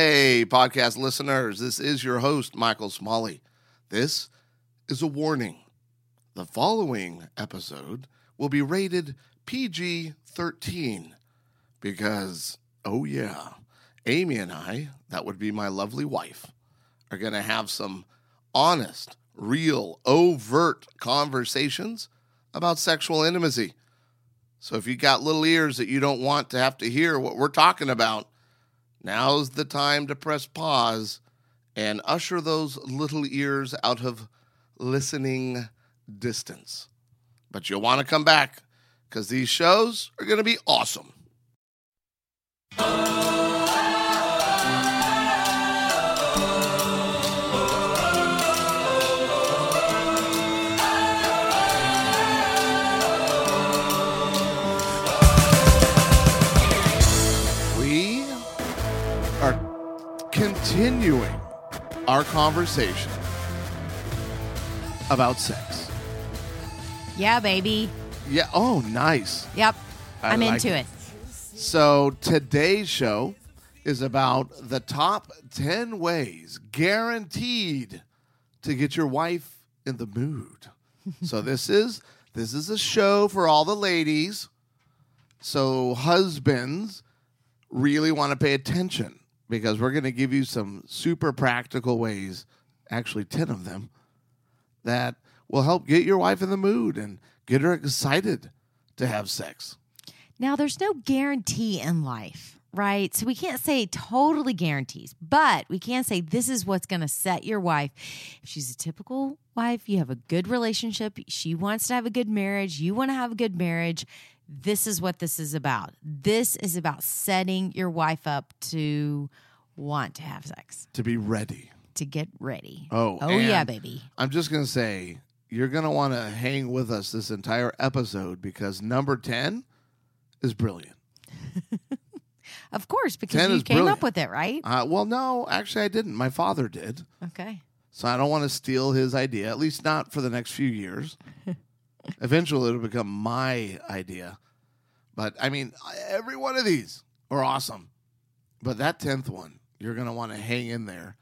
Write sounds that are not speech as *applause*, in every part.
Hey, podcast listeners, this is your host, Michael Smalley. This is a warning. The following episode will be rated PG 13 because, oh yeah, Amy and I, that would be my lovely wife, are going to have some honest, real, overt conversations about sexual intimacy. So if you got little ears that you don't want to have to hear what we're talking about, now's the time to press pause and usher those little ears out of listening distance. But you'll want to come back because these shows are going to be awesome. Continuing our conversation about sex. Yeah, baby. Yeah. Oh, nice. Yep. I I'm like into it. it. So today's show is about the top 10 ways guaranteed to get your wife in the mood. so *laughs* this is this is a show for all the ladies. So husbands really want to pay attention because we're going to give you some super practical ways, actually 10 of them that will help get your wife in the mood and get her excited to have sex. Now, there's no guarantee in life, right? So we can't say totally guarantees, but we can say this is what's going to set your wife. If she's a typical wife, you have a good relationship, she wants to have a good marriage, you want to have a good marriage. This is what this is about. This is about setting your wife up to want to have sex, to be ready. to get ready. Oh, oh yeah, baby. I'm just going to say you're going to want to hang with us this entire episode because number 10 is brilliant. *laughs* Of course, because you came brilliant. up with it, right? Uh, well, no, actually, I didn't. My father did. Okay. So I don't want to steal his idea, at least not for the next few years. *laughs* Eventually, it'll become my idea. But I mean, every one of these are awesome. But that 10th one, you're going to want to hang in there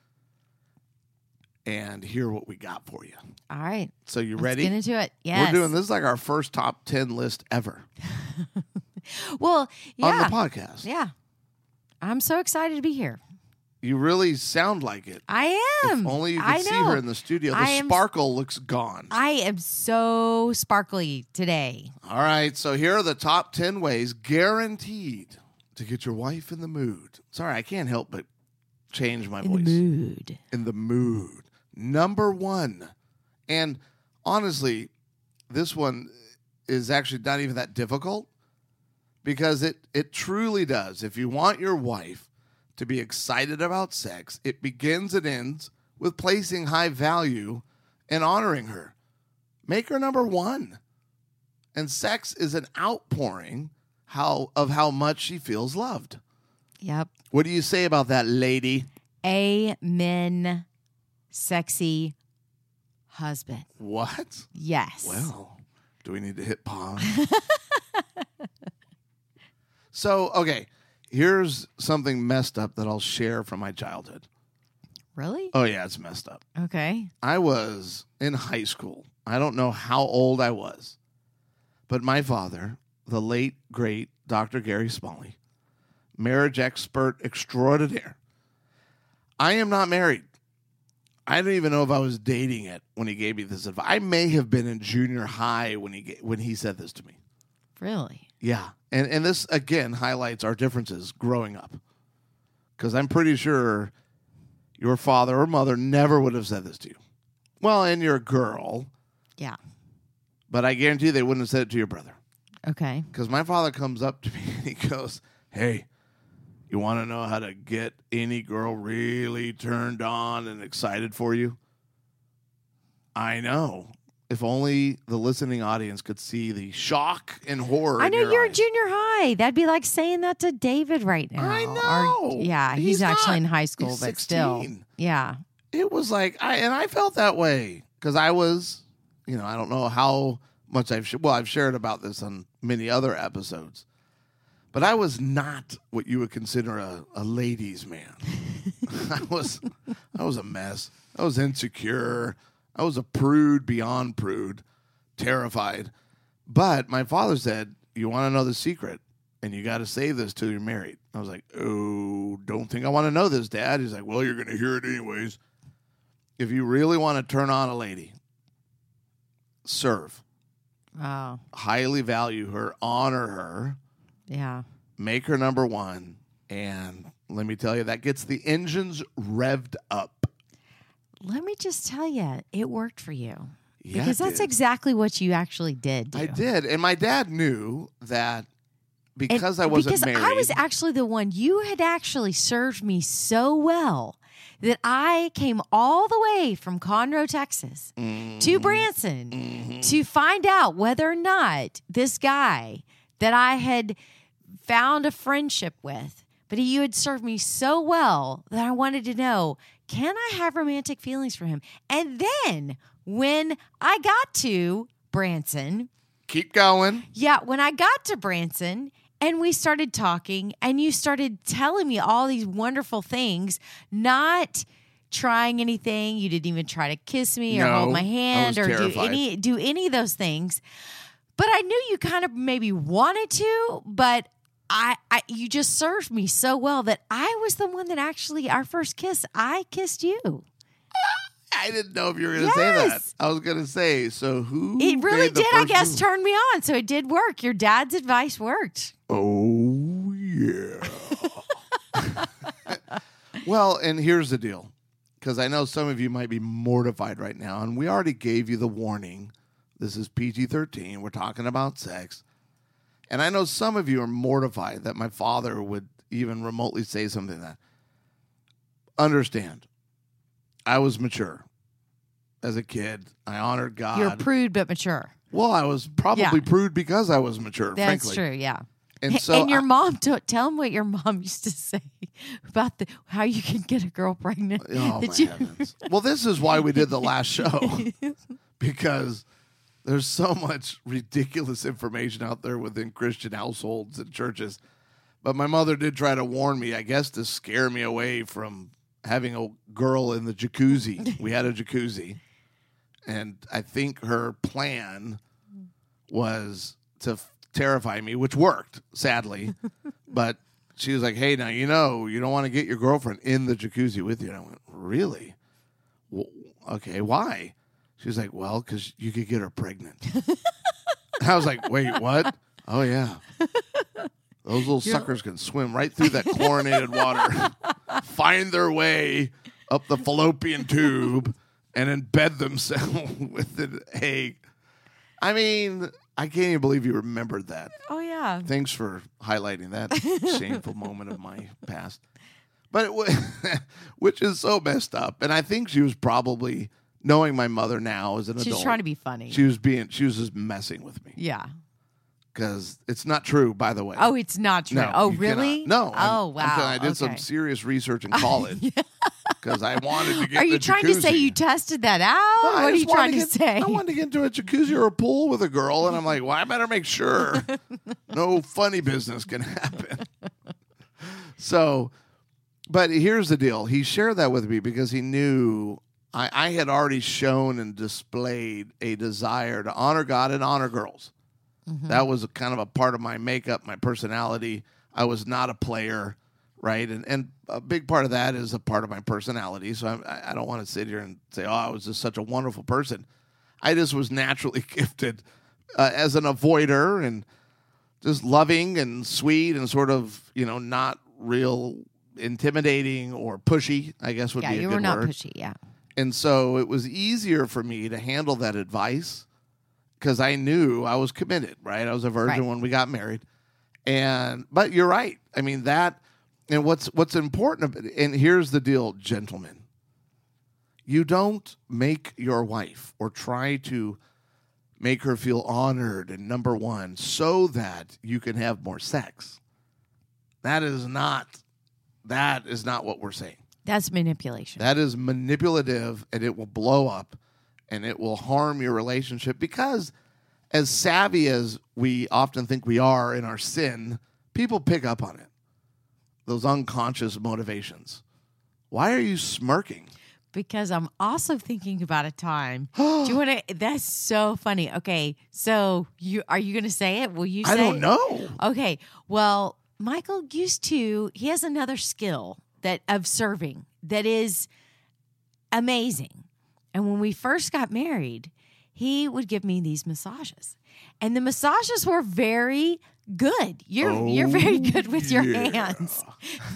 and hear what we got for you. All right. So, you Let's ready? get into it. Yes. We're doing this is like our first top 10 list ever *laughs* Well, yeah. on the podcast. Yeah. I'm so excited to be here. You really sound like it. I am. If only you could I see know. her in the studio. The I am- sparkle looks gone. I am so sparkly today. All right, so here are the top 10 ways guaranteed to get your wife in the mood. Sorry, I can't help but change my voice. In the mood. In the mood. Number one, and honestly, this one is actually not even that difficult because it, it truly does. If you want your wife to be excited about sex, it begins and ends with placing high value and honoring her. Make her number one. And sex is an outpouring how of how much she feels loved. Yep. What do you say about that, lady? Amen. Sexy husband. What? Yes. Well, do we need to hit pause? *laughs* so, okay, here's something messed up that I'll share from my childhood. Really? Oh, yeah, it's messed up. Okay. I was in high school. I don't know how old I was, but my father, the late, great Dr. Gary Smalley, marriage expert extraordinaire, I am not married. I don't even know if I was dating it when he gave me this advice. I may have been in junior high when he ga- when he said this to me. Really? Yeah, and and this again highlights our differences growing up, because I'm pretty sure your father or mother never would have said this to you. Well, and you're a girl, Yeah. but I guarantee they wouldn't have said it to your brother. Okay. Because my father comes up to me *laughs* and he goes, "Hey, you want to know how to get any girl really turned on and excited for you?" I know. If only the listening audience could see the shock and horror. I know your you're in junior high. That'd be like saying that to David right now. I Or- know. yeah, he's, He's actually not. in high school, but still. Yeah. it was like I and I felt that way because I was, you know, I don't know how much I've sh- well I've shared about this on many other episodes, But I was not what you would consider a, a ladies' man. *laughs* I was I was a mess. I was insecure. I was a prude beyond prude, terrified. But my father said, You want to know the secret? And you got to save this till you're married. I was like, Oh, don't think I want to know this, Dad. He's like, Well, you're going to hear it anyways. If you really want to turn on a lady, serve, Oh, highly value her, honor her, yeah. make her number one. And let me tell you, that gets the engines revved up. Let me just tell you, it worked for you. Yeah, because that's did. exactly what you actually did. Do. I did. And my dad knew that And- because I wasn't because married. I was actually the one you had actually served me so well that I came all the way from Conroe, Texas Mm-hmm. to Branson to find out whether or not this guy that I had found a friendship with, but you had served me so well that I wanted to know can I have romantic feelings for him? And then when I got to Branson, Keep going. yeah, when I got to Branson and we started talking, and you started telling me all these wonderful things, not trying anything. You didn't even try to kiss me or No, hold my hand or do any do any of those things. But I knew you kind of maybe wanted to, but I, I you just served me so well that I was the one that actually our first kiss, I kissed you. Ah, I didn't know if you were going to say that. I was going to say, so who? It really did, I guess, move? turn me on. So it did work. Your dad's advice worked. Oh, yeah. *laughs* well, and here's the deal because I know some of you might be mortified right now, and we already gave you the warning. This is PG 13. We're talking about sex. And I know some of you are mortified that my father would even remotely say something like that. Understand, I was mature as a kid. I honored God. You're prude but mature. well, I was probably Yeah. prude because I was mature, That's frankly. true. Yeah. And so and your I- mom, tell them what your mom *laughs* used to say about the how you can get a girl pregnant. Oh my you- heavens! Well, this is why we did the last show *laughs* because there's so much ridiculous information out there within Christian households and churches. But my mother did try to warn me, I guess, to scare me away from having a girl in the jacuzzi. *laughs* we had a jacuzzi, and I think her plan was to f- terrify me, which worked, sadly. *laughs* but she was like, "Hey, now you know you don't want to get your girlfriend in the jacuzzi with you." And I went, "Really? Well, okay, why?" She was like, "Well, because you could get her pregnant." I was like, "Wait, what?" Oh yeah, those little suckers can swim right through that chlorinated water, *laughs* find their way up the fallopian tube, and embed themselves *laughs* with an egg. I mean, I can't even believe you remembered that. Oh yeah. Thanks for highlighting that *laughs* shameful moment of my past. But it wa- which is so messed up. And I think she was probably knowing my mother now as an adult. She's adult. trying to be funny. She was being she was just messing with me yeah. because it's not true. By the way. Oh, it's not true. No, oh, you really? cannot. No. I'm- Oh, I'm wow. telling you, I did some Okay. serious research in *laughs* college because I wanted to get. Are in you the trying to say jacuzzi. you tested that out? No, I what are just you trying to get- say? I wanted to get into a jacuzzi or a pool with a girl, and I'm like, well, I better make sure *laughs* no funny business can happen. so, but here's the deal: he shared that with me because he knew I, I had already shown and displayed a desire to honor God and honor girls. Mm-hmm. That was kind of a part of my makeup, my personality. I was not a player, right? And and a big part of that is a part of my personality. So I I don't want to sit here and say, "Oh, I was just such a wonderful person." I just was naturally *laughs* gifted uh, as an avoider and just loving and sweet and sort of you know not real intimidating or pushy. I guess would yeah, be a good idea. Yeah, you good were not word. pushy. Yeah. And so it was easier for me to handle that advice because I knew I was committed, right? I was a virgin Right. when we got married. And but you're right. I mean that and what's what's important and here's the deal, gentlemen. You don't make your wife or try to make her feel honored and number 1 so that you can have more sex. That is not that is not what we're saying. That's manipulation. That is manipulative and it will blow up and it will harm your relationship because, as savvy as we often think we are in our sin, people pick up on it. Those unconscious motivations. Why are you smirking? because I'm also thinking about a time. *gasps* Do you want to? That's so funny. Okay, so you are you going to say it? Will you? Say I don't it? know. Okay, well, Michael used to. He has another skill that of serving that is amazing. And when we first got married, he would give me these massages, and the massages were very good. You're you're very Oh, good with your yeah. hands.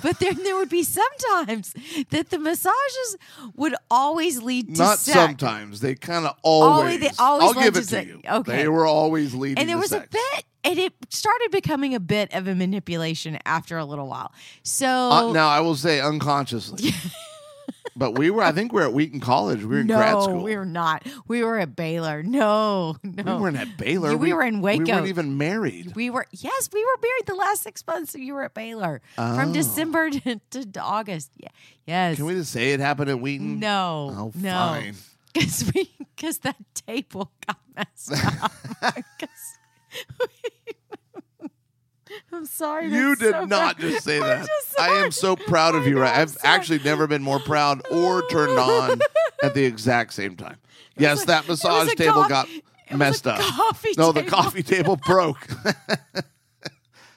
But then there would be sometimes that the massages would always lead to Not sex. sometimes. They kind of always. they always I'll give it to sex. you. Okay. They were always leading And there was sex. a bit and it started becoming a bit of a manipulation after a little while. So Uh, now I will say unconsciously. *laughs* but we were. I think we were at Wheaton College. We were in no, grad school. we were not. We were at Baylor. No, no. We weren't at Baylor. You- we were in Waco. We weren't even married. We were yes, we were married the last six months. You were at Baylor from Oh. December *laughs* to, to August. Yeah, yes. Can we just say it happened at Wheaton? no, Oh, no, fine. *laughs* because we because that table got messed up. *laughs* I'm sorry. You did so not bad. just say that. just I am so proud of I you. know, Right? I've actually never been more proud or turned on at the exact same time. *laughs* Yes, that massage table got messed up. no, the coffee table *laughs* broke.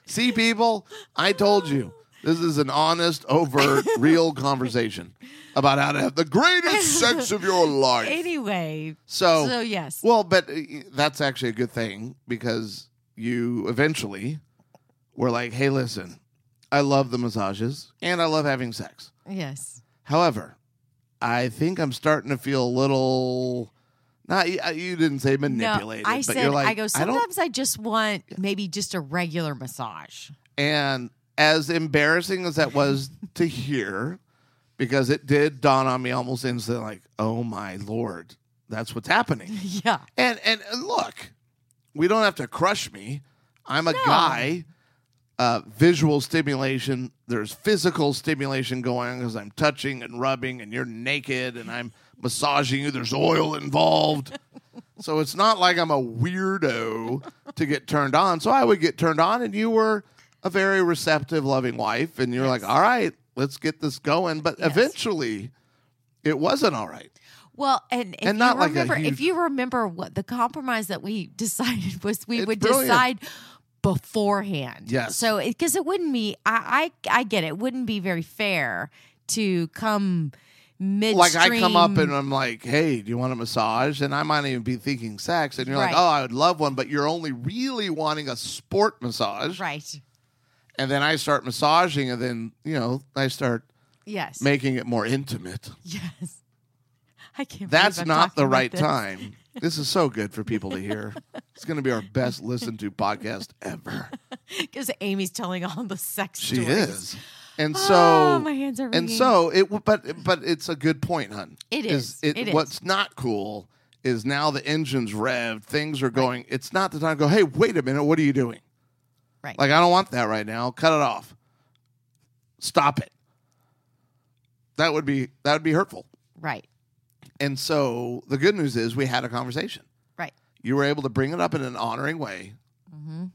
See, people, I told you this is an honest, overt, real conversation about how to have the greatest *laughs* sex of your life. Anyway, So, so yes, well, but uh, that's actually a good thing because you eventually were like, hey, listen, I love the massages and I love having sex. yes, However, I think I'm starting to feel a little. Not you you didn't say manipulated, no. I but said you're like, I go. don't. Sometimes I, just want maybe just a regular massage. And as embarrassing as that was to hear, because it did dawn on me almost instantly, like, oh my lord, that's what's happening. *laughs* Yeah, And and look, we don't have to crush me. I'm a No. guy. Uh, visual stimulation. There's physical stimulation going on because I'm touching and rubbing, and you're naked, and I'm massaging you. There's oil involved, *laughs* so it's not like I'm a weirdo to get turned on. So I would get turned on, and you were a very receptive, loving wife, and you're like, "All right, let's get this going." But Yes. eventually, it wasn't all right. Well, and if And you not like remember, if you remember what the compromise that we *laughs* decided was, we It's would brilliant. decide beforehand. Yes. So because it, wouldn't be, I, I I get it. It wouldn't be very fair to come midstream. like I come up and I'm like, "Hey, do you want a massage?" And I might even be thinking sex, and you're Right. like, "Oh, I would love one," but you're only really wanting a sport massage. right. And then I start massaging, and then you know I start Yes. making it more intimate. yes. *laughs* I can't. That's not the right this. time. This is so good for people to hear. *laughs* It's going to be our best listened to podcast ever. *laughs* because Amy's telling all the sex She stories. is, and Oh, so my hands are and so it but but it's a good point hun It is. it, It is. what's not cool is now the engine's revved things are going it's not the time to go hey wait a minute what are you doing right. like i don't want that right now cut it off stop it that would be that would be hurtful right. and so the good news is we had a conversation Right. you were able to bring it up in an honoring way Mm-hmm.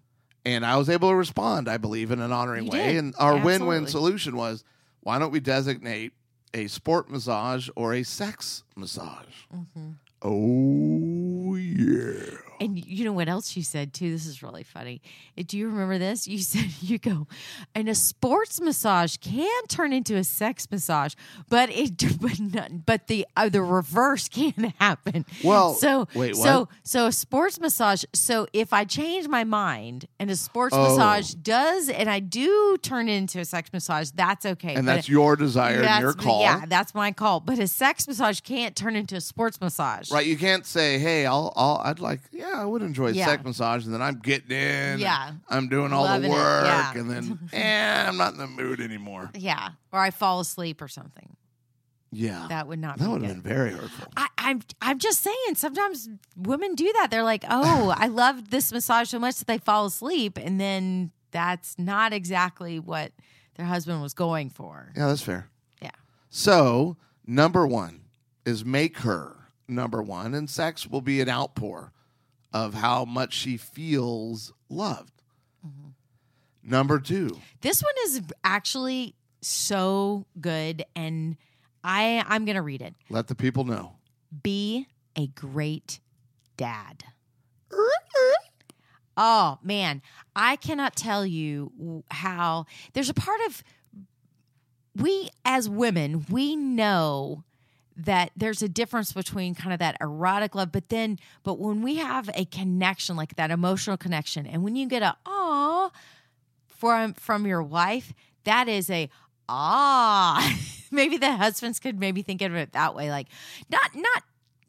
and I was able to respond, I believe, in an honoring You way. did. And our win-win solution was, why don't we designate a sport massage or a sex massage? Mm-hmm. Oh yeah. And you know what else you said too? This is really funny. Uh, Do you remember this? You *laughs* said you go, and a sports massage can turn into a sex massage, but it *laughs* but not, but the uh, the reverse can *laughs* happen. Well, so wait, so what? so a sports massage. So if I change my mind and a sports Oh. massage does, and I do turn into a sex massage, that's okay. And But that's your desire and that's- your call. Yeah, that's my call. But a sex massage can't turn into a sports massage. Right, you can't say, "Hey, I'll, I'll, I'd like, yeah, I would enjoy Yeah. sex massage," and then I'm getting in, Yeah. I'm doing all Loving the work, yeah. and then, *laughs* eh, I'm not in the mood anymore. Yeah, or I fall asleep or something. Yeah, That would not be would good. have been very hurtful. I, I'm I'm just saying. Sometimes women do that. They're like, "Oh, I *laughs* loved this massage so much that they fall asleep," and then that's not exactly what their husband was going for. Yeah, that's fair. Yeah. So, number one is make her number one, and sex will be an outpour of how much she feels loved. Mm-hmm. Number two. This one is actually so good, and I I'm gonna read it. Let the people know. Be a great dad. *laughs* Oh man, I cannot tell you how there's a part of we as women, we know that there's a difference between kind of that erotic love, but then, but when we have a connection, like that emotional connection, and when you get a ah from from your wife, that is a ah. *laughs* maybe the husbands could maybe think of it that way, like not not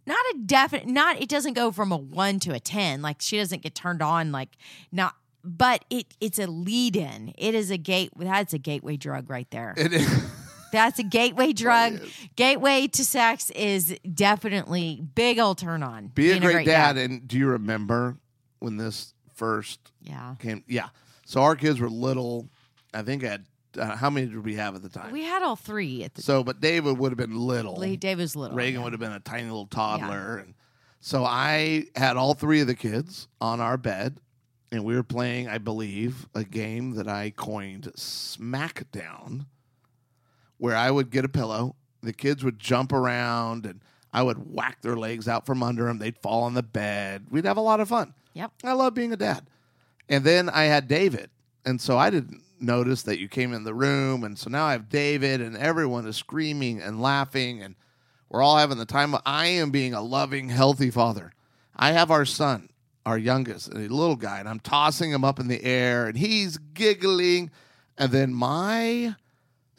not a definite not it doesn't go from a one to a ten like she doesn't get turned on like not but it it's a lead in it is a gate that's a gateway drug right there It is. *laughs* that's a gateway drug gateway to sex is definitely big old turn on Be a Being great, dad. And do you remember when this first yeah came? Yeah. So our kids were little. I think I had, uh, how many did we have at the time? we had all three at the so, but David would have been little. Dave was little Reagan yeah. would have been a tiny little toddler. And so I had all three of the kids on our bed, and we were playing, I believe, a game that I coined Smackdown, where I would get a pillow, the kids would jump around, and I would whack their legs out from under them. They'd fall on the bed. We'd have a lot of fun. yep I love being a dad. And then I had David. And so I didn't notice that you came in the room. And so now I have David, and everyone is screaming and laughing, and we're all having the time. I am being a loving, healthy father. I have our son, our youngest, a little guy, and I'm tossing him up in the air, and he's giggling. And then my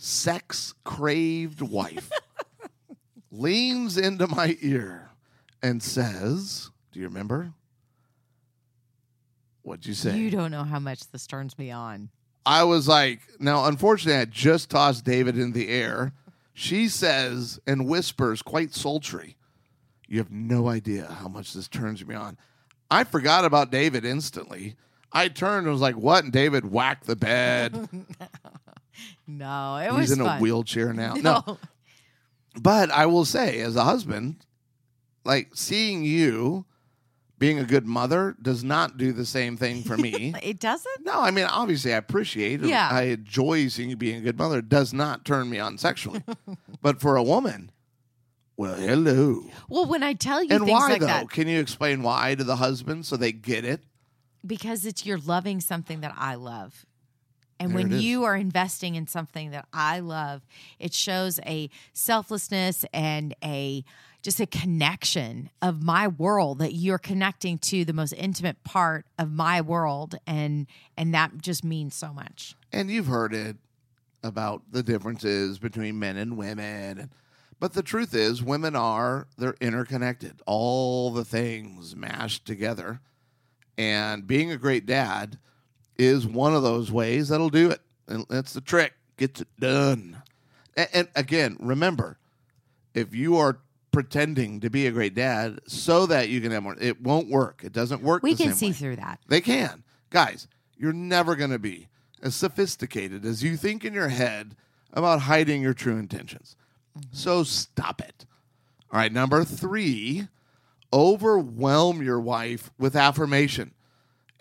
sex craved wife *laughs* leans into my ear and says, Do you remember? What'd you say? you don't know how much this turns me on I was like, now, unfortunately, I just tossed David in the air. She says and whispers, quite sultry, You have no idea how much this turns me on. I forgot about David instantly. I turned and was like, What? And David whacked the bed. *laughs* no it He's was in a wheelchair now. *laughs* No. But I will say, as a husband, like seeing you being a good mother does not do the same thing for me. *laughs* it doesn't No, I mean obviously I appreciate. Yeah. I enjoy seeing you being a good mother. It does not turn me on sexually, *laughs* but for a woman, well, hello. well when i tell you and things why like though? that Can you explain why to the husband so they get it? because it's you're loving something that I love. And There when you are investing in something that I love, it shows a selflessness and a just a connection of my world that you're connecting to the most intimate part of my world and and that just means so much. And you've heard it about the differences between men and women. But the truth is, women are they're interconnected. All the things mashed together. And being a great dad is one of those ways that'll do it. And that's the trick. Gets it done. And, and again, remember, if you are pretending to be a great dad so that you can have more, it won't work. It doesn't work. We can see way. through that. They can. Guys, you're never going to be as sophisticated as you think in your head about hiding your true intentions. Mm-hmm. So stop it. All right, number three, overwhelm your wife with affirmation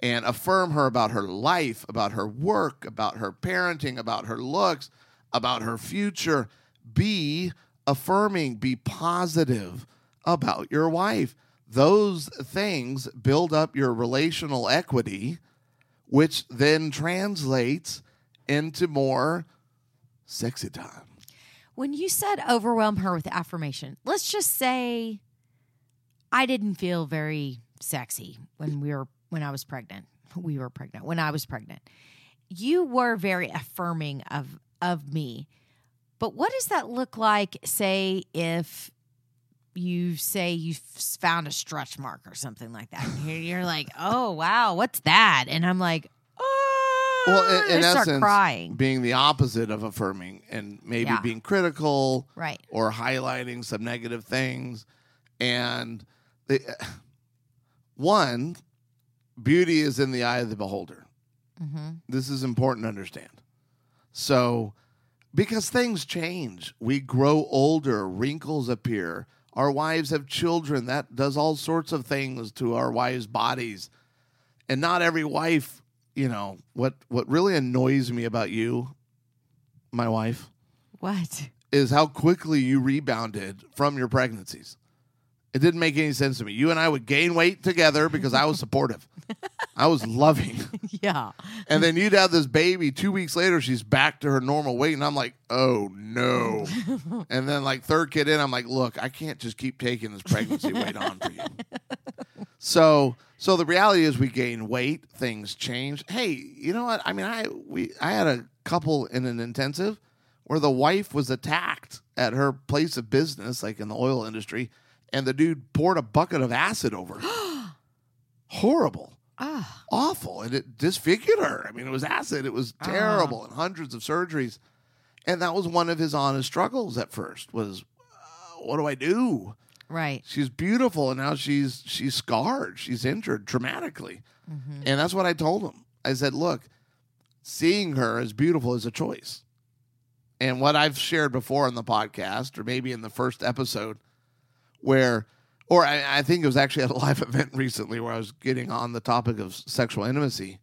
and affirm her about her life, about her work, about her parenting, about her looks, about her future. Be affirming, be positive about your wife. Those things build up your relational equity, which then translates into more sexy time. When you said overwhelm her with affirmation, let's just say I didn't feel very sexy when we were when I was pregnant. We were pregnant when I was pregnant. You were very affirming of of me. But what does that look like say if you say you found a stretch mark or something like that? And you're- like, *laughs* "Oh, wow, what's that?" And I'm like, "Oh." Well, in, in I start essence, crying. being the opposite of affirming and maybe Yeah. being critical Right. or highlighting some negative things. And the, eh, one, beauty is in the eye of the beholder. Mhm. This is important to understand. So, because things change, we grow older, wrinkles appear. Our wives have children. That does all sorts of things to our wives' bodies. And not every wife you know, what what really annoys me about you, my wife, What? is how quickly you rebounded from your pregnancies. It didn't make any sense to me. You and I would gain weight together because I was *laughs* supportive. I was loving. *laughs* Yeah. And then you'd have this baby. Two weeks later, she's back to her normal weight. And I'm like, oh no. *laughs* and then, like, third kid in, I'm like, look, I can't just keep taking this pregnancy weight on for you. So, so the reality is we gain weight, things change. Hey, you know what? I mean, I we I had a couple in an intensive where the wife was attacked at her place of business, like in the oil industry, and the dude poured a bucket of acid over her. *gasps* Horrible Ah. awful and it disfigured her. I mean, it was acid. It was Ah. terrible and hundreds of surgeries. And that was one of his honest struggles at first was uh, what do I do? Right. She's beautiful and now she's she's scarred. She's injured dramatically. And that's what I told him. I said, "Look, seeing her as beautiful is a choice." And what I've shared before on the podcast or maybe in the first episode where or I, I think it was actually at a *laughs* live event recently where I was getting on the topic of sexual intimacy.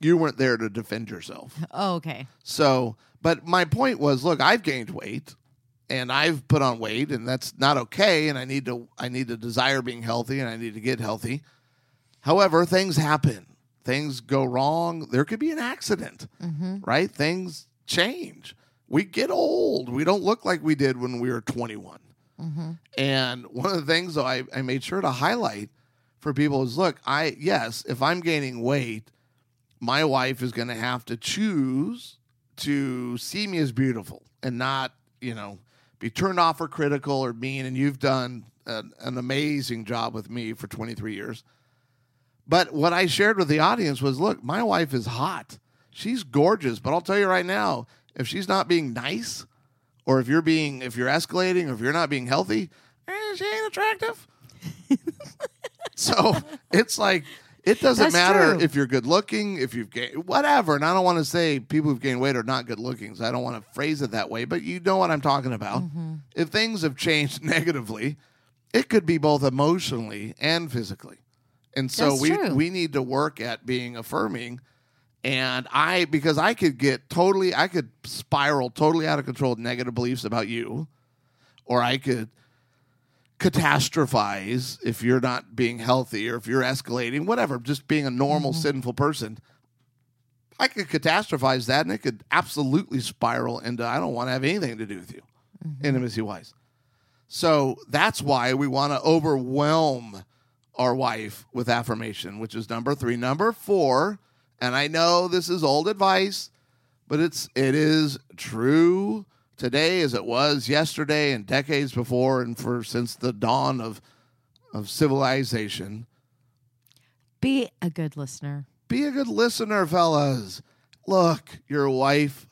You weren't there to defend yourself. *laughs* Oh, okay. So, but my point was, look, I've gained weight and I've put on weight and that's not okay and I need to I need to desire being healthy and I need to get healthy. However, things happen. Things go wrong. There could be an accident. Mm-hmm. Right? Things change. We get old. We don't look like we did when we were 21. Mm-hmm. And one of the things though I, I made sure to highlight for people is look, I yes, if I'm gaining weight, my wife is going to have to choose to see me as beautiful and not, you know, be turned off or critical or mean. And you've done an, an amazing job with me for 23 years. But what I shared with the audience was look, my wife is hot. She's gorgeous. But I'll tell you right now, if she's not being nice, or if you're being, if you're escalating, or if you're not being healthy, eh, she ain't attractive. *laughs* so it's like, it doesn't That's matter true. if you're good looking, if you've gained whatever. And I don't want to say people who've gained weight are not good looking. So I don't want to phrase it that way, but you know what I'm talking about. Mm-hmm. If things have changed *laughs* negatively, it could be both emotionally and physically. And so That's we true. we need to work at being affirming. And I because I could get totally I could spiral totally out of control with negative beliefs about you, or I could catastrophize if you're not being healthy or if you're escalating, whatever, just being a normal mm-hmm. sinful person. I could catastrophize that and it could absolutely spiral into I don't want to have anything to do with you, mm-hmm. intimacy wise. So that's why we want to overwhelm our wife with affirmation, which is number three. Number four, and I know this is old advice, but it's it is true today as it was yesterday and decades before and for since the dawn of of civilization. Be a good listener. Be a good listener, fellas. Look, your wife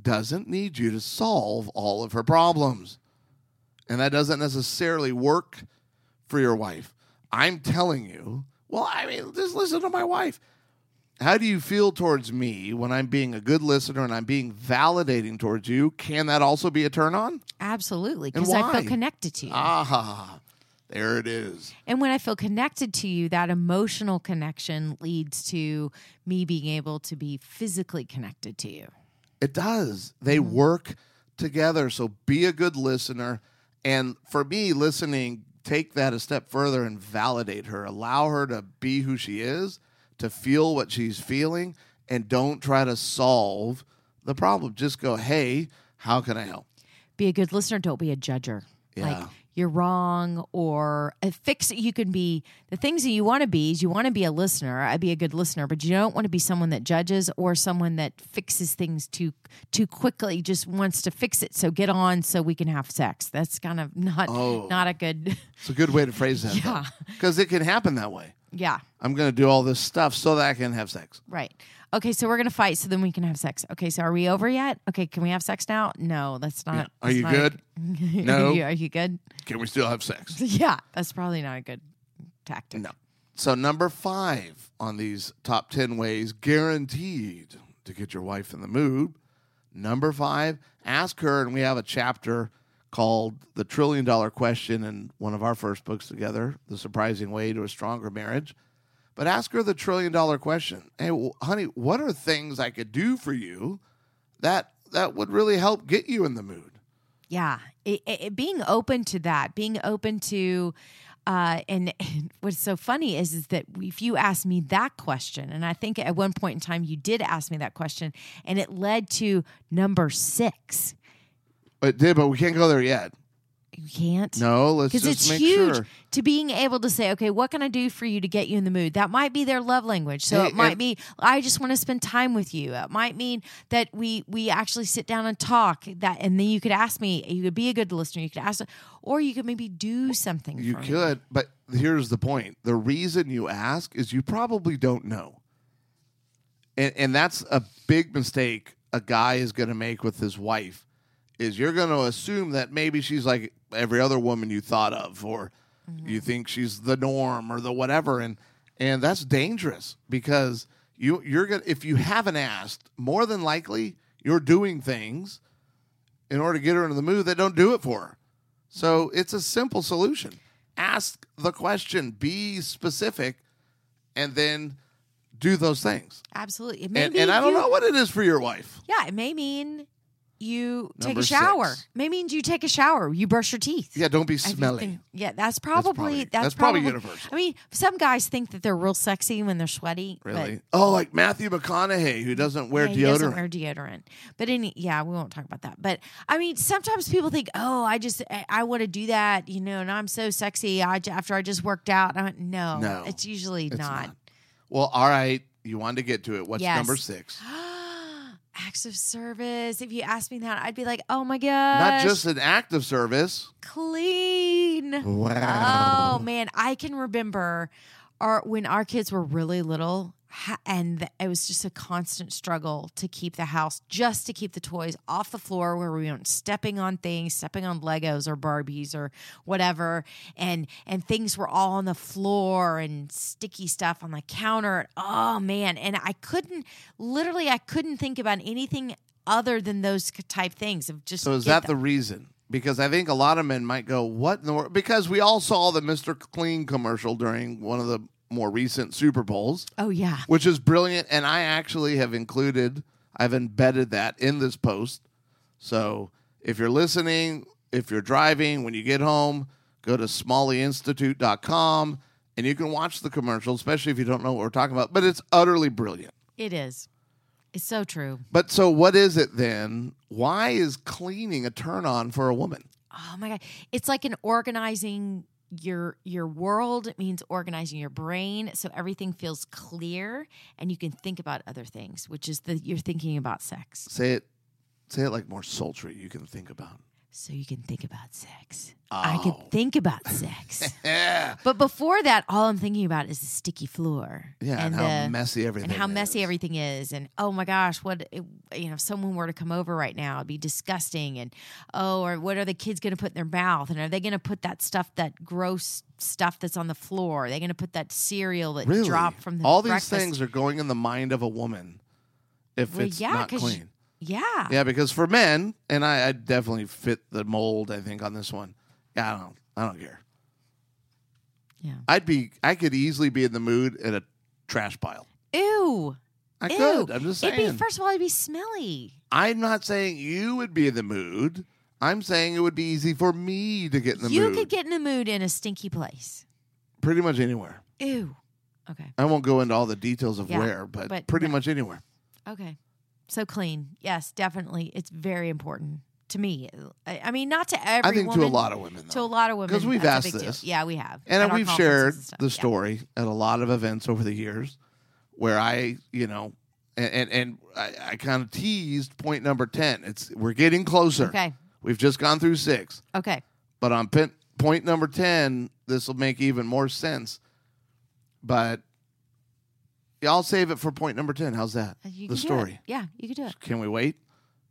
doesn't need you to solve all of her problems. And that doesn't necessarily work for your wife. I'm telling you, well, I mean, just listen to my wife. How do you feel towards me when I'm being a good listener and I'm being validating towards you? Can that also be a turn on? Absolutely. Because I feel connected to you. Ah, there it is. And when I feel connected to you, that emotional connection leads to me being able to be physically connected to you. It does. They work together. So be a good listener. And for me, listening, take that a step further and validate her. Allow her to be who she is, to feel what she's feeling, and don't try to solve the problem. Just go, hey, how can I help? Be a good listener. Don't be a judger. Yeah. Like you're wrong or a fix. You can be the things that you want to be. Is you want to be a listener. I'd be a good listener, but you don't want to be someone that judges or someone that fixes things too too quickly. Just wants to fix it. So get on so we can have sex. That's kind of not Oh. not a good. It's a good way to phrase that. *laughs* Yeah. Because it can happen that way. Yeah. I'm going to do all this stuff so that I can have sex. Right. Okay, so we're gonna fight so then we can have sex. Okay, so are we over yet? Okay, can we have sex now? No, that's not. Yeah. Are that's you not- good? *laughs* are, No. you, are you good? Can we still have sex? *laughs* Yeah, that's probably not a good tactic. No. So number five on these top ten ways guaranteed to get your wife in the mood. Number five, ask her, and we have a chapter called "The Trillion Dollar Question" in one of our first books together, "The Surprising Way to a Stronger Marriage." but ask her the trillion dollar question. Hey, honey, what are things I could do for you that that would really help get you in the mood? Yeah, it, it, being open to that, being open to, uh, and, and what's so funny is is that if you ask me that question, and I think at one point in time you did ask me that question, and it led to number six. It did, but we can't go there yet. You can't. No, let's because just it's make huge sure. to being able to say, okay, what can I do for you to get you in the mood? That might be their love language. So Hey, it might be, I just want to spend time with you. It might mean that we we actually sit down and talk. That and then you could ask me. You could be a good listener. You could ask, or you could maybe do something. You for me. could, but here's the point. The reason you ask is you probably don't know. And and that's a big mistake a guy is going to make with his wife is you're going to assume that maybe she's like every other woman you thought of or you mm-hmm. think she's the norm or the whatever and and that's dangerous because you you're going if you haven't asked, more than likely you're doing things in order to get her into the mood that don't do it for her. So mm-hmm. it's a simple solution. Ask the question, be specific, and then do those things. Absolutely. It And, may and I don't know what it is for your wife. Yeah, it may mean you take Number a shower. six. May mean you take a shower. You brush your teeth. Yeah, don't be smelly. Yeah, that's probably probably- that's, that's probably probably universal. I mean, some guys think that they're real sexy when they're sweaty. but- Really? Oh, like Matthew McConaughey, who doesn't wear yeah, he deodorant. doesn't wear deodorant. But any, yeah, we won't talk about that. But I mean, sometimes people think, oh, I just, I, I want to do that, you know, and I'm so sexy. I after I just worked out. I went, no, No, it's usually It's not. Well, all right. You wanted to get to it. What's Yes. number six? *gasps* *gasps* Acts of service. If you asked me that, I'd be like, oh my god, Not just an act of service. clean. Wow. Oh man, I can remember our when our kids were really little, and it was just a constant struggle to keep the house, just to keep the toys off the floor where we weren't stepping on things, stepping on Legos or Barbies or whatever, and and things were all on the floor and sticky stuff on the counter. Oh man, and I couldn't literally, I couldn't think about anything other than those type things of just. So is that the reason? Because I think a lot of men might go, "What?" In the world? Because we all saw the Mister Clean commercial during one of the more recent Super Bowls, Oh yeah. which is brilliant, and I actually have included, I've embedded that in this post. So if you're listening, if you're driving, when you get home, go to SmalleyInstitute.com and you can watch the commercial, especially if you don't know what we're talking about. But it's utterly brilliant. It is. It's so true. But so what is it then? Why is cleaning a turn on for a woman? Oh my god. It's like an organizing your your world means organizing your brain so everything feels clear and you can think about other things, which is that you're thinking about sex. Say it say it like more sultry you can think about. So you can think about sex. I can Oh. think about sex. Yeah. *laughs* but before that, all I'm thinking about is the sticky floor. Yeah, and, how the- messy everything is. and how messy everything is and oh my gosh what it, you know if someone were to come over right now it'd be disgusting and oh or what are the kids going to put in their mouth and are they going to put that stuff that gross stuff that's on the floor are they going to put that cereal that Really? dropped from the All these things are going in the mind of a woman if Well, it's yeah, not clean. Yeah Yeah, because for men, and I, I definitely fit the mold. I think on this one. Yeah, I don't. I don't care. yeah I'd be. I could easily be in the mood at a trash pile. ew I ew could. I'm just saying. it'd be first of all it'd be smelly I'm not saying you would be in the mood. I'm saying it would be easy for me to get in the you mood. You could get in the mood in a stinky place pretty much anywhere. ew okay I won't go into all the details of Yeah, where, but, but pretty no. much anywhere. Okay. So clean. Yes, definitely. It's very important to me. I, I mean, not to every I think woman, to a lot of women, to a lot of women. 'Cause we've asked big deal. this. Yeah, we have. and we've shared and the Yeah. story at a lot of events over the years where I, you know, and and, and I, I kind of teased point number ten. It's we're getting closer. Okay. We've just gone through six, Okay. but on pin, point number ten, this will make even more sense. But yeah, I'll save it for point number ten. How's that? Uh, You the can do it. story. Yeah, you can do it. Can we wait?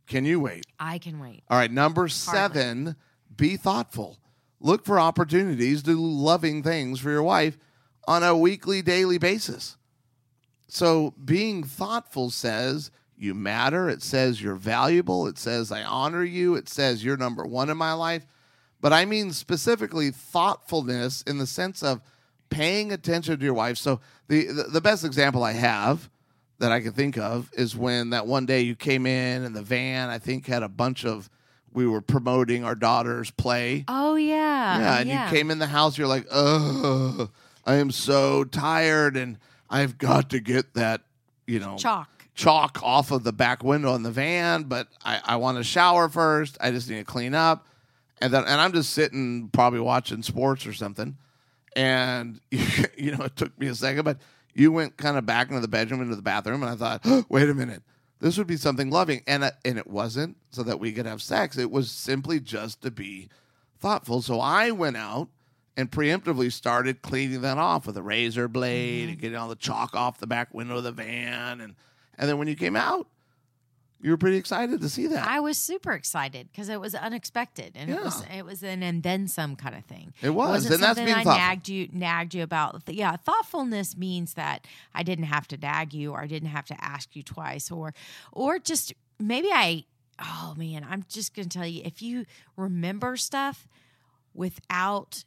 Can you wait? I can wait. All right, number seven, be thoughtful. Look for opportunities to do loving things for your wife on a weekly, daily basis. So, being thoughtful says you matter. It says you're valuable. It says I honor you. It says you're number one in my life. But I mean specifically thoughtfulness in the sense of paying attention to your wife. So the, the the best example I have that I can think of is when that one day you came in and the van I think had a bunch of we were promoting our daughter's play. Oh yeah. Yeah, and you came in the house, you're like, "Ugh, I am so tired and I've got to get that, you know, chalk. chalk off of the back window in the van, but I, I want to shower first. I just need to clean up. And then and I'm just sitting probably watching sports or something. And *laughs* you know, it took me a second, but you went kind of back into the bedroom into the bathroom and I thought, oh, *gasps* wait a minute. This would be something loving. And uh, and it wasn't so that we could have sex. It was simply just to be thoughtful. So I went out and preemptively started cleaning that off with a razor blade and getting all the chalk off the back window of the van and and then when you came out, you were pretty excited to see that. I was super excited because it was unexpected and it was it was an and then some kind of thing. It was, wasn't and that's something being I thoughtful. nagged you nagged you about. Yeah, thoughtfulness means that I didn't have to nag you or I didn't have to ask you twice or or just maybe I oh man, I'm just gonna tell you if you remember stuff without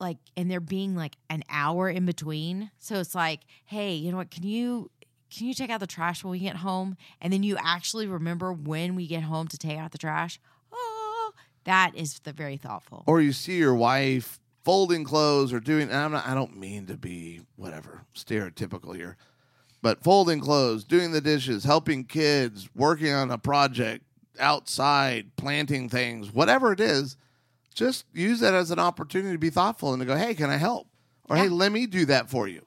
like and there being like an hour in between. So it's like, hey, you know what, can you can you take out the trash when we get home? And then you actually remember when we get home to take out the trash. Oh, that is the very thoughtful. or you see your wife folding clothes or doing and I'm not I don't mean to be whatever stereotypical here. But folding clothes, doing the dishes, helping kids, working on a project outside, planting things, whatever it is, just use that as an opportunity to be thoughtful and to go, "Hey, can I help?" Or, "Hey, let me do that for you."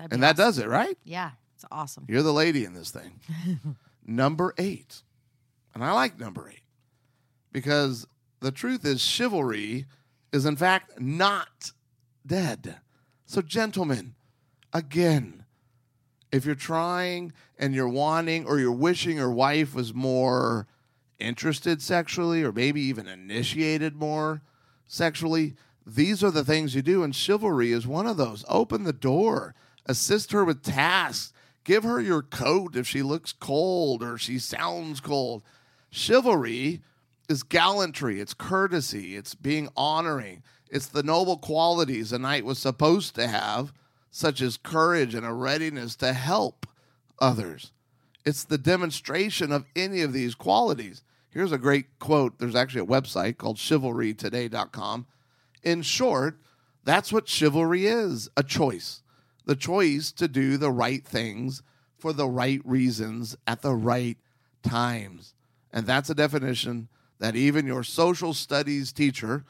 That'd And that does it, right? Yeah. It's awesome. You're the lady in this thing. *laughs* number eight. And I like number eight because the truth is, chivalry is in fact not dead. So, gentlemen, again, if you're trying and you're wanting or you're wishing your wife was more interested sexually or maybe even initiated more sexually, these are the things you do. And chivalry is one of those. Open the door, assist her with tasks, give her your coat if she looks cold or she sounds cold. Chivalry is gallantry, it's courtesy, it's being honoring, it's the noble qualities a knight was supposed to have, such as courage and a readiness to help others. It's the demonstration of any of these qualities. Here's a great quote. There's actually a website called chivalrytoday.com. In short, that's what chivalry is a choice. The choice to do the right things for the right reasons at the right times. And that's a definition that even your social studies teacher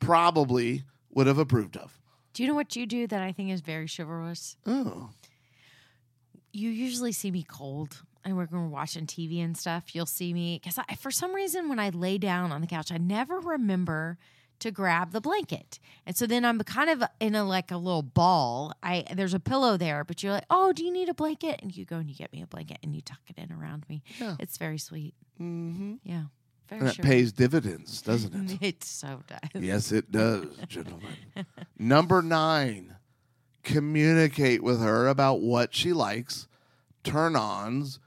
probably would have approved of. Do you know what you do that I think is very chivalrous? Oh, you usually see me cold and we're watching TV and stuff. You'll see me because for some reason, when I lay down on the couch, I never remember to grab the blanket, and so then I'm kind of in a like a little ball. I there's a pillow there, but you're like, oh, do you need a blanket? And you go and you get me a blanket and you tuck it in around me. Yeah. It's very sweet. mm-hmm. Yeah, very and that sure. pays dividends, doesn't it? *laughs* It so does. Yes, it does, gentlemen. Number nine, communicate with her about what she likes, turn ons,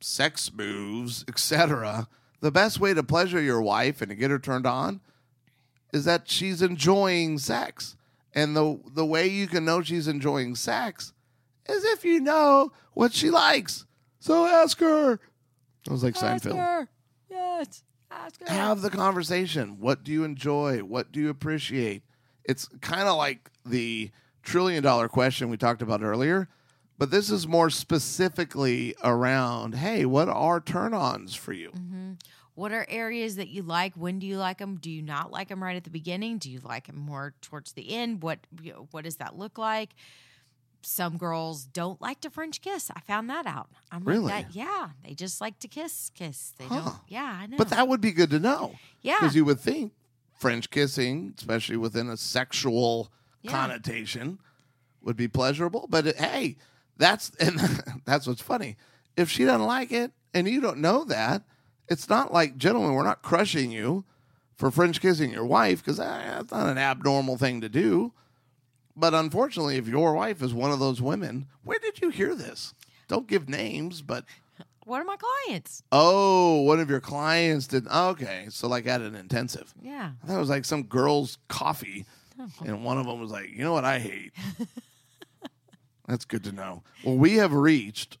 sex moves, etc. The best way to pleasure your wife and to get her turned on is that she's enjoying sex. And the the way you can know she's enjoying sex is if you know what she likes. So ask her. I was like Ask Seinfeld her. Yes, ask her. have the conversation. What do you enjoy? What do you appreciate? It's kind of like the trillion dollar question we talked about earlier, but this is more specifically around hey, what are turn ons for you? Mm-hmm. What are areas that you like? When do you like them? Do you not like them right at the beginning? Do you like them more towards the end? What you know, what does that look like? Some girls don't like to French kiss. I found that out. I'm Really? like that. Yeah, they just like to kiss, kiss. They Huh. don't. Yeah, I know. But that would be good to know yeah, because you would think French kissing, especially within a sexual Yeah. connotation, would be pleasurable. But it, hey, that's *laughs* and that's what's funny. If she doesn't like it and you don't know that, it's not like gentlemen, we're not crushing you for French kissing your wife because eh, that's not an abnormal thing to do. But unfortunately, if your wife is one of those women, where did you hear this? Don't give names, but what are my clients? oh, one of your clients did. Okay, so like at an intensive. Yeah, that was like some girl's coffee oh. And one of them was like, you know what I hate? *laughs* That's good to know. Well, we have reached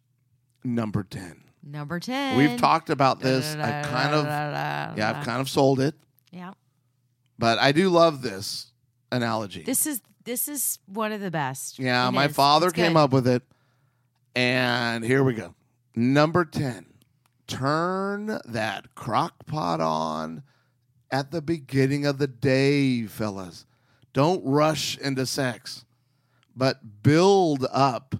number 10. Number 10. We've talked about this. I kind of, yeah, I've kind of sold it, Yeah. but I do love this analogy. This is this is one of the best. yeah, It my is. father It's came good. up with it. And here we go. Number 10. Turn that crock pot on at the beginning of the day, fellas. Don't rush into sex, but build up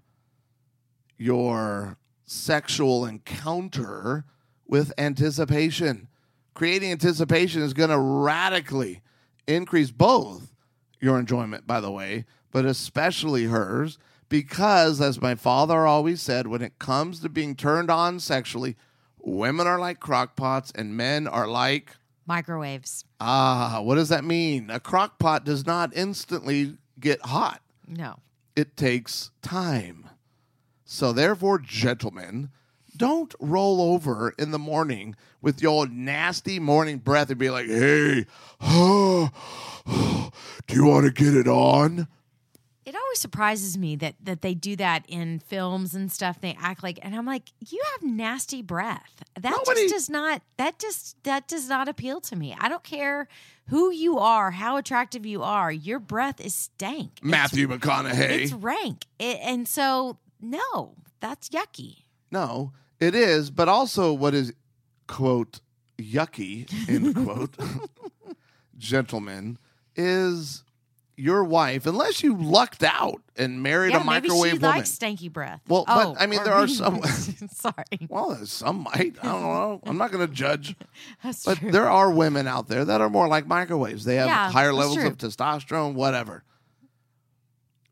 your sexual encounter with anticipation. Creating anticipation is going to radically increase both your enjoyment, by the way, but especially hers, because as my father always said, when it comes to being turned on sexually, women are like crockpots and men are like Microwaves. ah, what does that mean? A crock pot does not instantly get hot No. it takes time. So, therefore, gentlemen, don't roll over in the morning with your nasty morning breath and be like, hey, *sighs* do you want to get it on? It always surprises me that that they do that in films and stuff. They act like, and I'm like, you have nasty breath. That Nobody- just does not. That just that does not appeal to me. I don't care who you are, how attractive you are. Your breath is stank. It's- Matthew McConaughey. It's rank, it, and so no, that's yucky. No, it is, but also what is, quote, yucky, end *laughs* quote, gentlemen, is your wife, unless you lucked out and married yeah, a maybe microwave she woman. likes stanky breath. Well, but, Oh, I mean, there are some- *laughs* Sorry, Well, some might. I don't know. I'm not going to judge. *laughs* that's But true. there are women out there that are more like microwaves. They have Yeah, higher levels true. of testosterone, whatever.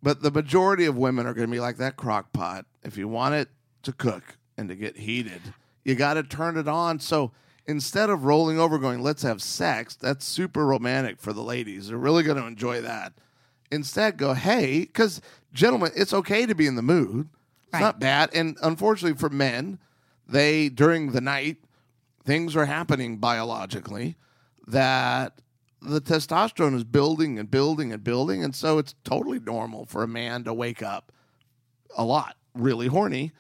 But the majority of women are going to be like that crock pot. If you want it to cook and to get heated, you got to turn it on. So instead of rolling over going, let's have sex, that's super romantic for the ladies. They're really going to enjoy that. Instead, go, hey, because gentlemen, it's okay to be in the mood. It's Right. not bad. And unfortunately for men, they, during the night, things are happening biologically that the testosterone is building and building and building. And so it's totally normal for a man to wake up a lot, really horny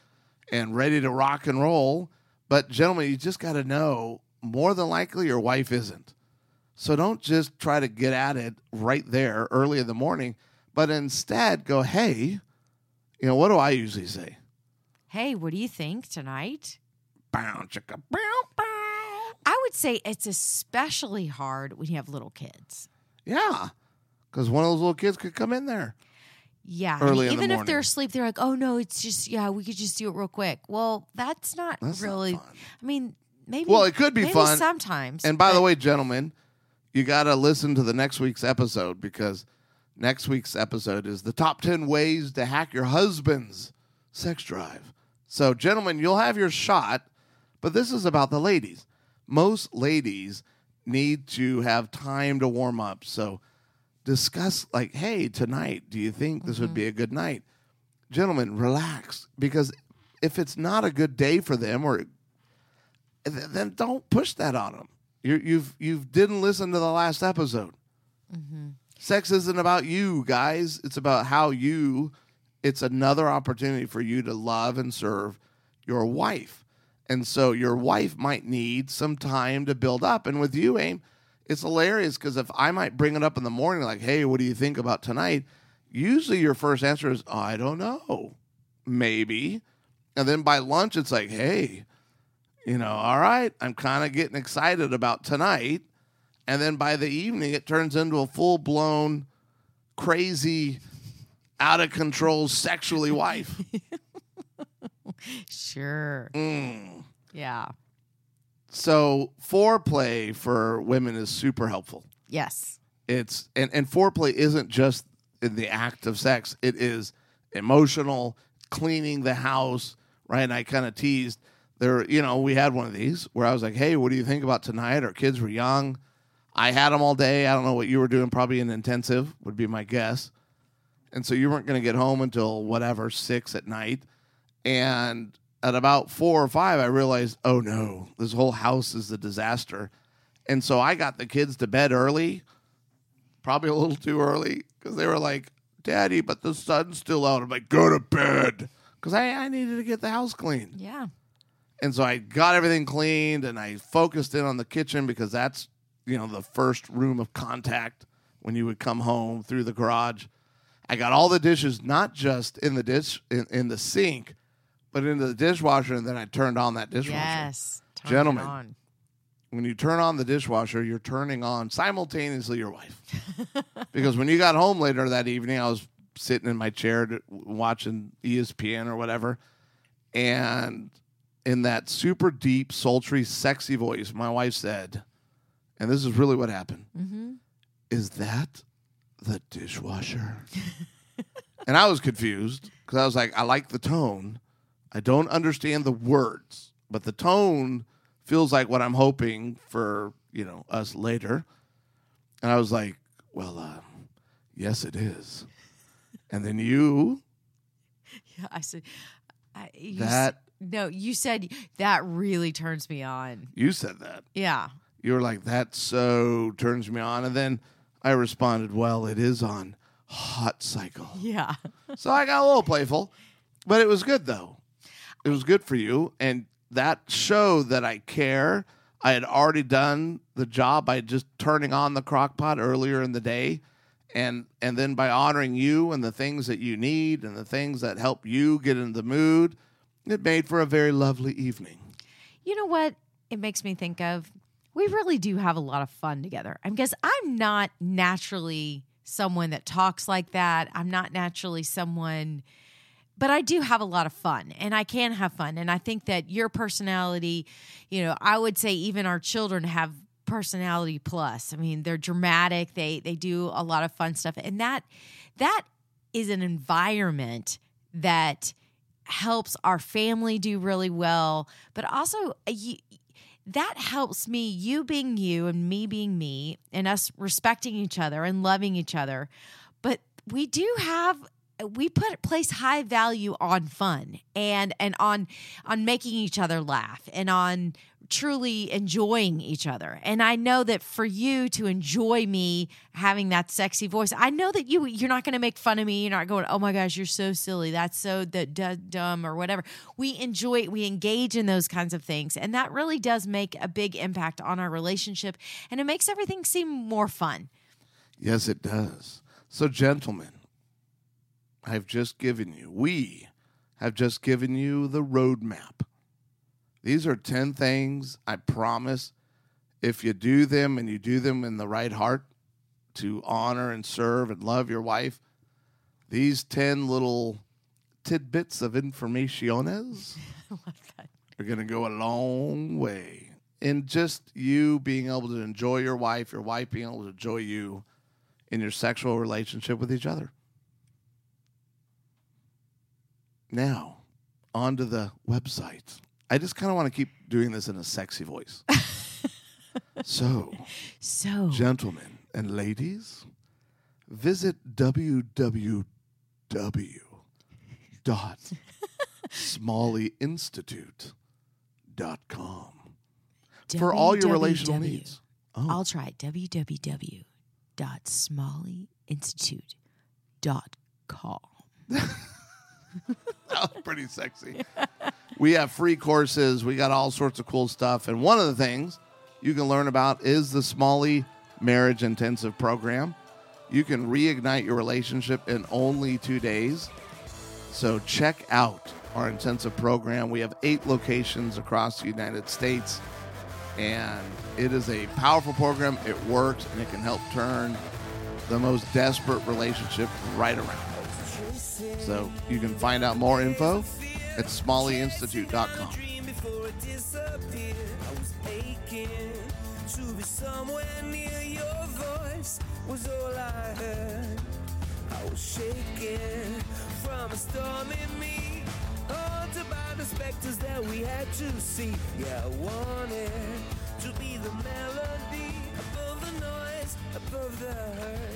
and ready to rock and roll. But, gentlemen, you just got to know more than likely your wife isn't. So don't just try to get at it right there early in the morning, but instead go, hey, you know, what do I usually say? hey, what do you think tonight? Bow, chicka, bow, bow. I would say it's especially hard when you have little kids. Yeah. Because one of those little kids could come in there. Yeah. Early in the even if they're asleep, they're like, oh no, it's just, yeah, we could just do it real quick. Well, that's not That's not really, fun. I mean, maybe. Well, it could be fun. sometimes. And by the way, gentlemen, you got to listen to the next week's episode because next week's episode is the top 10 ways to hack your husband's sex drive. So, gentlemen, you'll have your shot, but this is about the ladies. Most ladies need to have time to warm up. So, discuss, like, hey, tonight, do you think this would be mm-hmm. a good night? Gentlemen, relax because if it's not a good day for them or then don't push that on them. You, you've you've didn't listen to the last episode. Mm-hmm. Sex isn't about you guys; it's about how you. It's another opportunity for you to love and serve your wife, and so your wife might need some time to build up. And with you, Aim, it's hilarious because if I might bring it up in the morning, like, "Hey, what do you think about tonight?" Usually, your first answer is, "I don't know, maybe," and then by lunch, it's like, "Hey." you know, all right, I'm kind of getting excited about tonight. And then by the evening, it turns into a full blown, crazy, out of control, sexually wife. *laughs* *laughs* Sure. Mm. Yeah. So, foreplay for women is super helpful. Yes. It's and, and foreplay isn't just in the act of sex, it is emotional, cleaning the house, right? And I kind of teased there, you know, we had one of these where I was like, hey, what do you think about tonight? Our kids were young. I had them all day. I don't know what you were doing, probably an intensive, would be my guess. And so you weren't going to get home until whatever, six at night. And at about four or five, I realized, oh no, this whole house is a disaster. And so I got the kids to bed early, probably a little too early because they were like, "Daddy, but the sun's still out." I'm like, "Go to bed," because I, I needed to get the house clean. Yeah. And so I got everything cleaned and I focused in on the kitchen because that's, you know, the first room of contact when you would come home through the garage. I got all the dishes not just in the dish in, in the sink, but into the dishwasher and then I turned on that dishwasher. Yes. Turn it Gentlemen. on. When you turn on the dishwasher, you're turning on simultaneously your wife. *laughs* because when you got home later that evening, I was sitting in my chair to, watching ESPN or whatever, and in that super deep, sultry, sexy voice, my wife said, and this is really what happened, Mm-hmm. is that the dishwasher? *laughs* and I was confused because I was like, I like the tone. I don't understand the words, but the tone feels like what I'm hoping for, you know, us later. And I was like, well, uh, yes, it is. And then you, *laughs* Yeah, I said I, you that, s- no, you said that really turns me on. you said that. Yeah. You were like, that so turns me on. And then I responded, well, it is on Hot Cycle. Yeah. *laughs* So I got a little playful, but it was good though. It was good for you, and that showed that I care. I had already done the job by just turning on the crock pot earlier in the day, and and then by honoring you and the things that you need and the things that help you get in the mood, it made for a very lovely evening. You know what it makes me think of? We really do have a lot of fun together. I guess I'm not naturally someone that talks like that. I'm not naturally someone but I do have a lot of fun and I can have fun. And I think that your personality, you know, I would say even our children have personality plus. I mean, they're dramatic. They they do a lot of fun stuff. And that that is an environment that helps our family do really well, but also uh, you, that helps me, you being you and me being me, and us respecting each other and loving each other. But we do have we put place high value on fun and and on on making each other laugh and on truly enjoying each other. And i know that for you to enjoy me having that sexy voice i know that you you're not going to make fun of me. You're not going oh my gosh you're so silly. That's so d- d- dumb or whatever. We enjoy we engage in those kinds of things. And that really does make a big impact on our relationship and it makes everything seem more fun. Yes, it does. So, gentlemen, I've just given you, we have just given you the roadmap. These are 10 things I promise if you do them and you do them in the right heart to honor and serve and love your wife, these 10 little tidbits of informaciones *laughs* are going to go a long way in just you being able to enjoy your wife, your wife being able to enjoy you in your sexual relationship with each other. Now, onto the website. I just kind of want to keep doing this in a sexy voice. *laughs* so, so gentlemen and ladies, visit www.smalleyinstitute.com for all your relational needs. Oh. I'll try it. www.smalleyinstitute.com. That *laughs* was *laughs* oh, pretty sexy. we have free courses. We got all sorts of cool stuff. And one of the things you can learn about is the Smalley Marriage Intensive Program. You can reignite your relationship in only two days. So check out our intensive program. We have eight locations across the United States. And it is a powerful program. It works and it can help turn the most desperate relationship right around. So you can find out more info at smalleyinstitute.com. dream before it disappeared. I was aching to be somewhere near your voice was all I heard. I was shaking from a storm in me. Haunted by the specters that we had to see. Yeah, I wanted to be the melody above the noise, above the hurt.